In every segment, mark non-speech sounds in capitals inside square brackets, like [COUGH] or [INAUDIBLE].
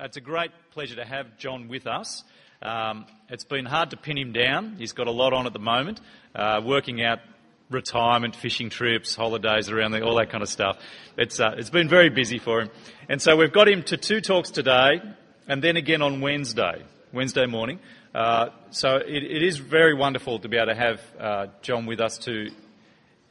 it's a great pleasure to have John with us. Um, it's been hard to pin him down. He's got a lot on at the moment, uh, working out retirement, fishing trips, holidays around there, all that kind of stuff. It's, uh, it's been very busy for him. And so we've got him to two talks today and then again on Wednesday, Wednesday morning. Uh, so it, it is very wonderful to be able to have uh, John with us to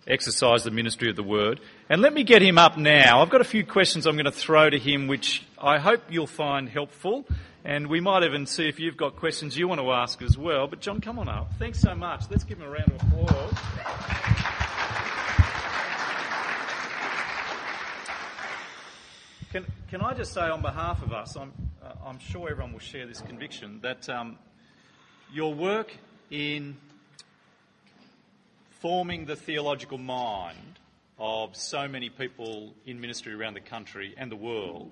exercise the ministry of the word. And let me get him up now. I've got a few questions I'm going to throw to him, which I hope you'll find helpful. And we might even see if you've got questions you want to ask as well. But John, come on up. Thanks so much. Let's give him a round of applause. Can, can I just say on behalf of us, I'm, uh, I'm sure everyone will share this conviction, that um, your work in forming the theological mind of so many people in ministry around the country and the world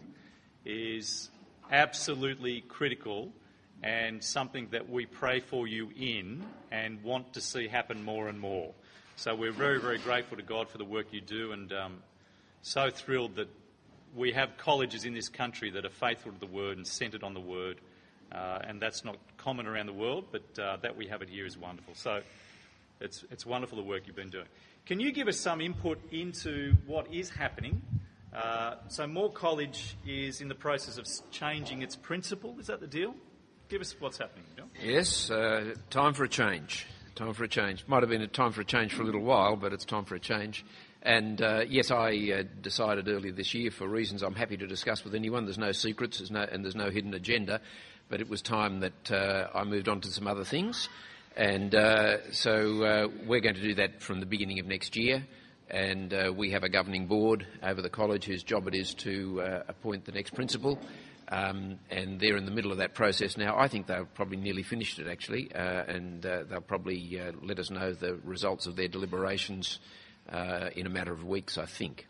is absolutely critical and something that we pray for you in and want to see happen more and more. So we're very, very grateful to God for the work you do and um, so thrilled that we have colleges in this country that are faithful to the Word and centred on the Word. Uh, and that's not common around the world, but uh, that we have it here is wonderful. So it's, it's wonderful the work you've been doing. Can you give us some input into what is happening uh, so Moore College is in the process of changing its principal. Is that the deal? Give us what's happening, John. Yes, uh, time for a change. Time for a change. Might have been a time for a change for a little while, but it's time for a change. And uh, yes, I uh, decided earlier this year, for reasons I'm happy to discuss with anyone. There's no secrets, there's no, and there's no hidden agenda. But it was time that uh, I moved on to some other things, and uh, so we're going to do that from the beginning of next year and uh, we have a governing board over the college whose job it is to uh, appoint the next principal. Um, and they're in the middle of that process now. I think they've probably nearly finished it actually, uh, and uh, they'll probably uh, let us know the results of their deliberations uh, in a matter of weeks, I think.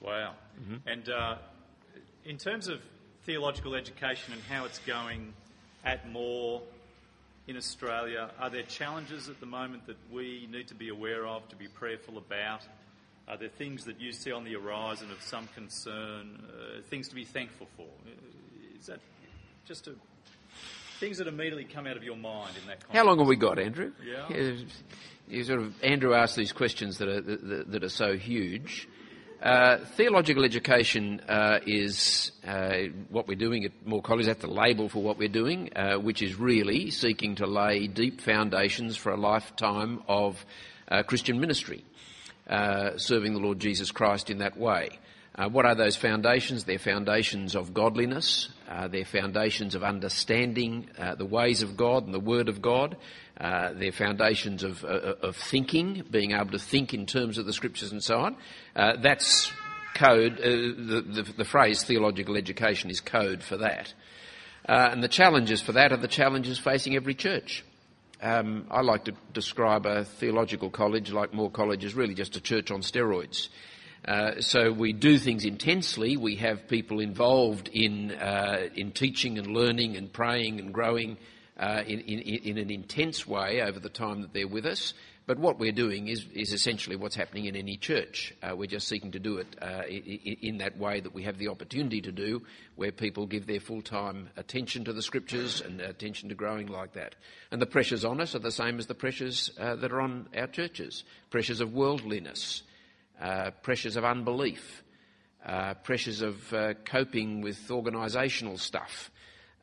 Wow. Mm-hmm. And in terms of theological education and how it's going at Moore in Australia? Are there challenges at the moment that we need to be aware of, to be prayerful about? Are there things that you see on the horizon of some concern, uh, things to be thankful for? Is that just a, things that immediately come out of your mind in that context? How long have we got, Andrew? Yeah. You sort of, Andrew asked these questions that are, that, that are so huge. Uh, theological education uh, is uh, what we're doing at Moore College. That's the label for what we're doing, uh, which is really seeking to lay deep foundations for a lifetime of uh, Christian ministry, serving the Lord Jesus Christ in that way. What are those foundations? They're foundations of godliness. they're foundations of understanding the ways of God and the Word of God. Uh, their foundations of, uh, of, thinking, being able to think in terms of the scriptures and so on. Uh, that's code. Uh, the, the, the, phrase theological education is code for that. Uh, and the challenges for that are the challenges facing every church. Um, I like to describe a theological college like Moore College as really just a church on steroids. Uh, so we do things intensely. We have people involved in uh, in teaching and learning and praying and growing uh, in, in, in, an intense way over the time that they're with us. But what we're doing is, is essentially what's happening in any church. Uh, we're just seeking to do it uh, in, in, that way that we have the opportunity to do, where people give their full time attention to the scriptures and attention to growing like that. And the pressures on us are the same as the pressures that are on our churches pressures of worldliness, uh, pressures of unbelief, uh, pressures of coping with organisational stuff.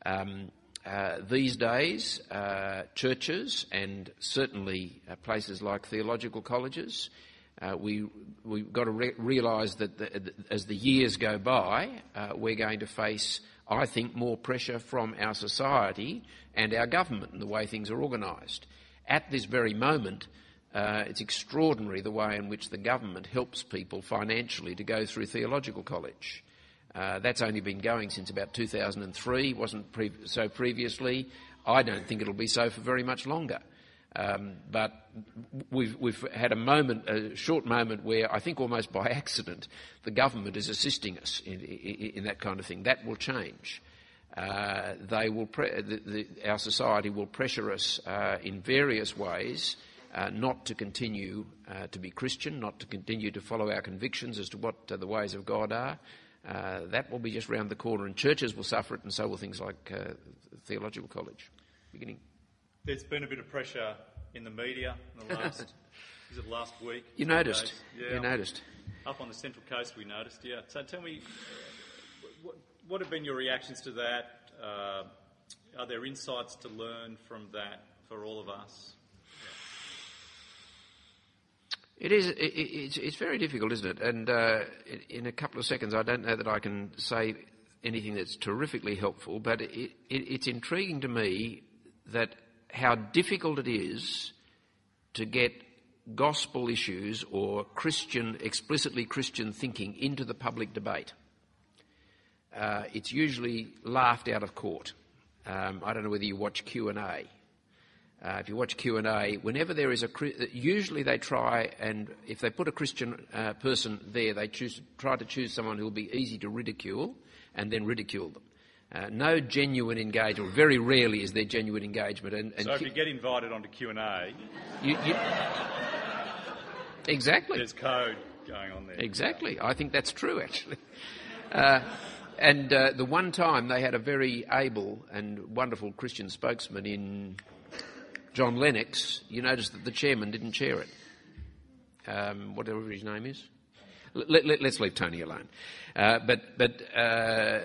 Um, uh, these days, uh, churches and certainly uh, places like theological colleges, uh, we, we've got to re- realise that the, as the years go by, uh, we're going to face, I think, more pressure from our society and our government and the way things are organised. At this very moment, it's extraordinary the way in which the government helps people financially to go through theological college. Uh, that's only been going since about 2003, wasn't pre- so previously. I don't think it'll be so for very much longer. Um, but we've, we've, had a moment, a short moment where I think almost by [LAUGHS] accident the government is assisting us in, in, in that kind of thing. That will change. Uh, they will pre- the, the, our society will pressure us uh, in various ways uh, not to continue uh, to be Christian, not to continue to follow our convictions as to what uh, the ways of God are, uh, that will be just round the corner, and churches will suffer it, and so will things like uh, theological college. Beginning. There's been a bit of pressure in the media in the last. [LAUGHS] is it last week? You noticed. Yeah, you noticed. Up on the Central Coast, we noticed. Yeah. So tell me, what, what have been your reactions to that? Uh, are there insights to learn from that for all of us? It is. It, it's, it's, very difficult, isn't it? And uh, in a couple of seconds, I don't know that I can say anything that's terrifically helpful, but it, it, it's intriguing to me that how difficult it is to get gospel issues or Christian, explicitly Christian thinking into the public debate. Uh, it's usually laughed out of court. Um, I don't know whether you watch Q and A. Uh, if you watch Q&A, whenever there is a, usually they try and if they put a Christian uh, person there, they choose, try to choose someone who will be easy to ridicule and then ridicule them. Uh, no genuine engagement. Very rarely is there genuine engagement. And, and so if you get invited onto Q and A, [LAUGHS] exactly. There's code going on there. Exactly. I think that's true, actually. [LAUGHS] Uh, and uh, the one time they had a very able and wonderful Christian spokesman in John Lennox, you notice that the chairman didn't chair it. Um, whatever his name is. Let, us let, leave Tony alone. Uh, but but uh,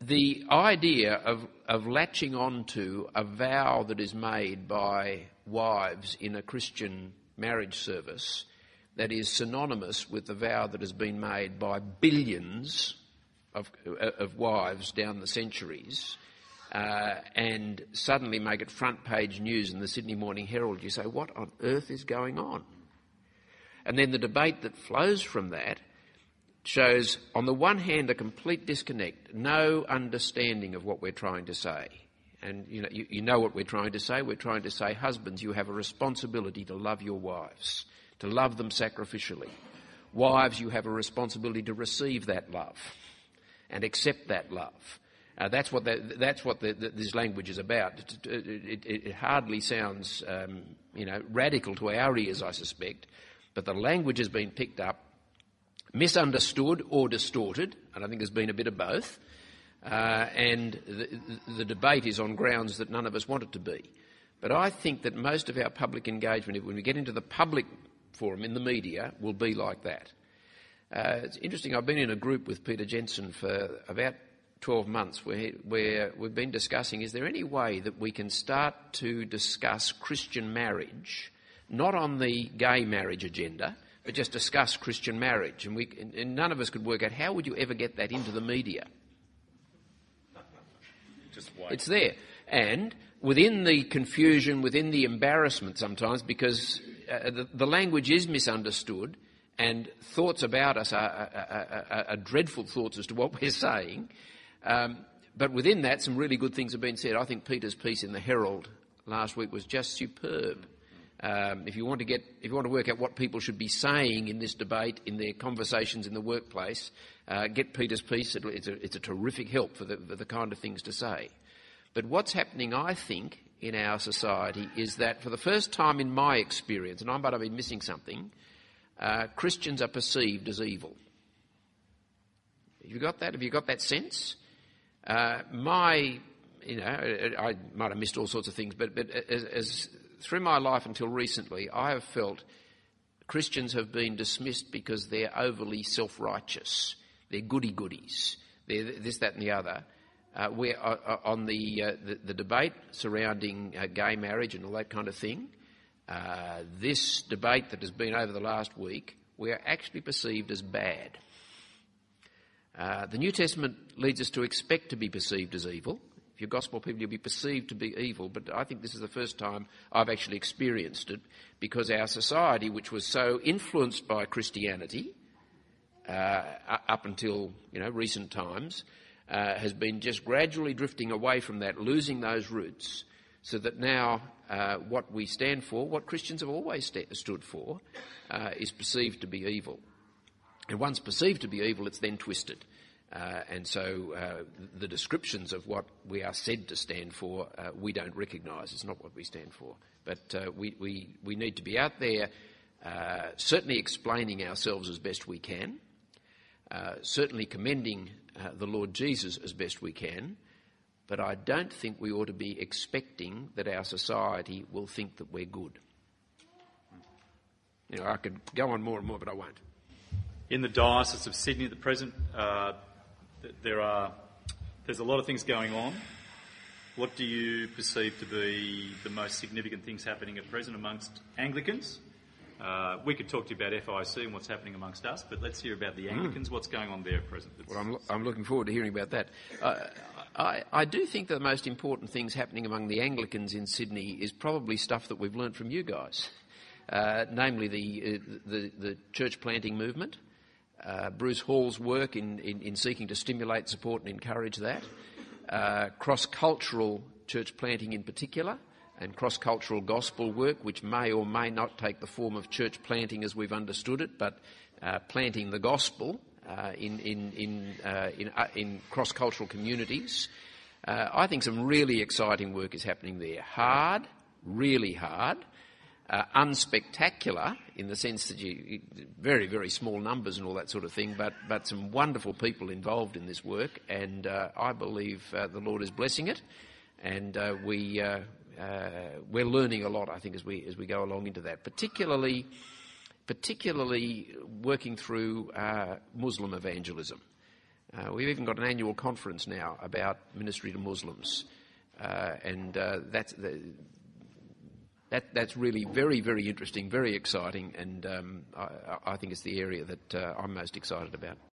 the idea of, of latching on to a vow that is made by wives in a Christian marriage service that is synonymous with the vow that has been made by billions of, of wives down the centuries uh, and suddenly make it front page news in the Sydney Morning Herald, you say, what on earth is going on? And then the debate that flows from that shows, on the one hand, a complete disconnect, no understanding of what we're trying to say. And you know, you, you know what we're trying to say. We're trying to say, husbands, you have a responsibility to love your wives, to love them sacrificially. Wives, you have a responsibility to receive that love and accept that love. Uh, that's what, the, that's what the, the, this language is about. It, it, it hardly sounds, um, you know, radical to our ears, I suspect, but the language has been picked up, misunderstood or distorted, and I think there's been a bit of both. Uh, and the, the debate is on grounds that none of us want it to be. But I think that most of our public engagement, when we get into the public forum in the media, will be like that. Uh, it's interesting. I've been in a group with Peter Jensen for about 12 months where, where we've been discussing is there any way that we can start to discuss Christian marriage, not on the gay marriage agenda, but just discuss Christian marriage? And, we, and none of us could work out how would you ever get that into the media? It's there. And within the confusion, within the embarrassment sometimes, because uh, the, the, language is misunderstood and thoughts about us are, are, are, are, dreadful thoughts as to what we're saying, um, but within that, some really good things have been said. I think Peter's piece in the Herald last week was just superb. Um, if you want to get, if you want to work out what people should be saying in this debate, in their conversations in the workplace, uh, get Peter's piece. It's a, it's a terrific help for the, for the kind of things to say. But what's happening, I think, in our society is that for the first time in my experience, and I might have been missing something, uh, Christians are perceived as evil. Have you got that? Have you got that sense? Uh, my, you know, I might have missed all sorts of things, but, but as, as through my life until recently, I have felt Christians have been dismissed because they're overly self righteous. They're goody goodies. They're this, that, and the other. Uh, we're uh, uh, on the, uh, the, the, debate surrounding uh, gay marriage and all that kind of thing. This debate that has been over the last week, we are actually perceived as bad. Uh, the New Testament leads us to expect to be perceived as evil. If you're gospel people, you'll be perceived to be evil. But I think this is the first time I've actually experienced it because our society, which was so influenced by Christianity uh, up until you know recent times, uh, has been just gradually drifting away from that, losing those roots, so that now uh, what we stand for, what Christians have always st- stood for, uh, is perceived to be evil. And once perceived to be evil, it's then twisted. Uh, and so uh, the descriptions of what we are said to stand for, uh, we don't recognise. It's not what we stand for. But uh, we, we, we need to be out there uh, certainly explaining ourselves as best we can, uh, certainly commending the Lord Jesus as best we can, but I don't think we ought to be expecting that our society will think that we're good. You know, I could go on more and more, but I won't. In the Diocese of Sydney at the present, uh, there are there's a lot of things going on. What do you perceive to be the most significant things happening at present amongst Anglicans? Uh, we could talk to you about FIC and what's happening amongst us, but let's hear about the hmm. Anglicans. Mm. What's going on there at present? Well, I'm, I'm, looking forward to hearing about that. Uh, I, I, do think that the most important things happening among the Anglicans in Sydney is probably stuff that we've learnt from you guys, uh, namely the, uh, the, the, church planting movement, uh, Bruce Hall's work in, in, in, seeking to stimulate, support, and encourage that, uh, cross cultural church planting in particular and cross cultural gospel work, which may or may not take the form of church planting as we've understood it, but uh, planting the gospel uh, in, in, uh, in, uh, cross cultural communities. I think some really exciting work is happening there. Hard, really hard, uh, unspectacular in the sense that you very very small numbers and all that sort of thing, but but some wonderful people involved in this work, and uh, I believe uh, the Lord is blessing it, and we uh, we're learning a lot, I think, as we as we go along into that, particularly particularly working through uh, Muslim evangelism. Uh, we've even got an annual conference now about ministry to Muslims, uh, and uh, that's the, that, that's really very, very interesting, very exciting, and um, I, I, think it's the area that uh, I'm most excited about.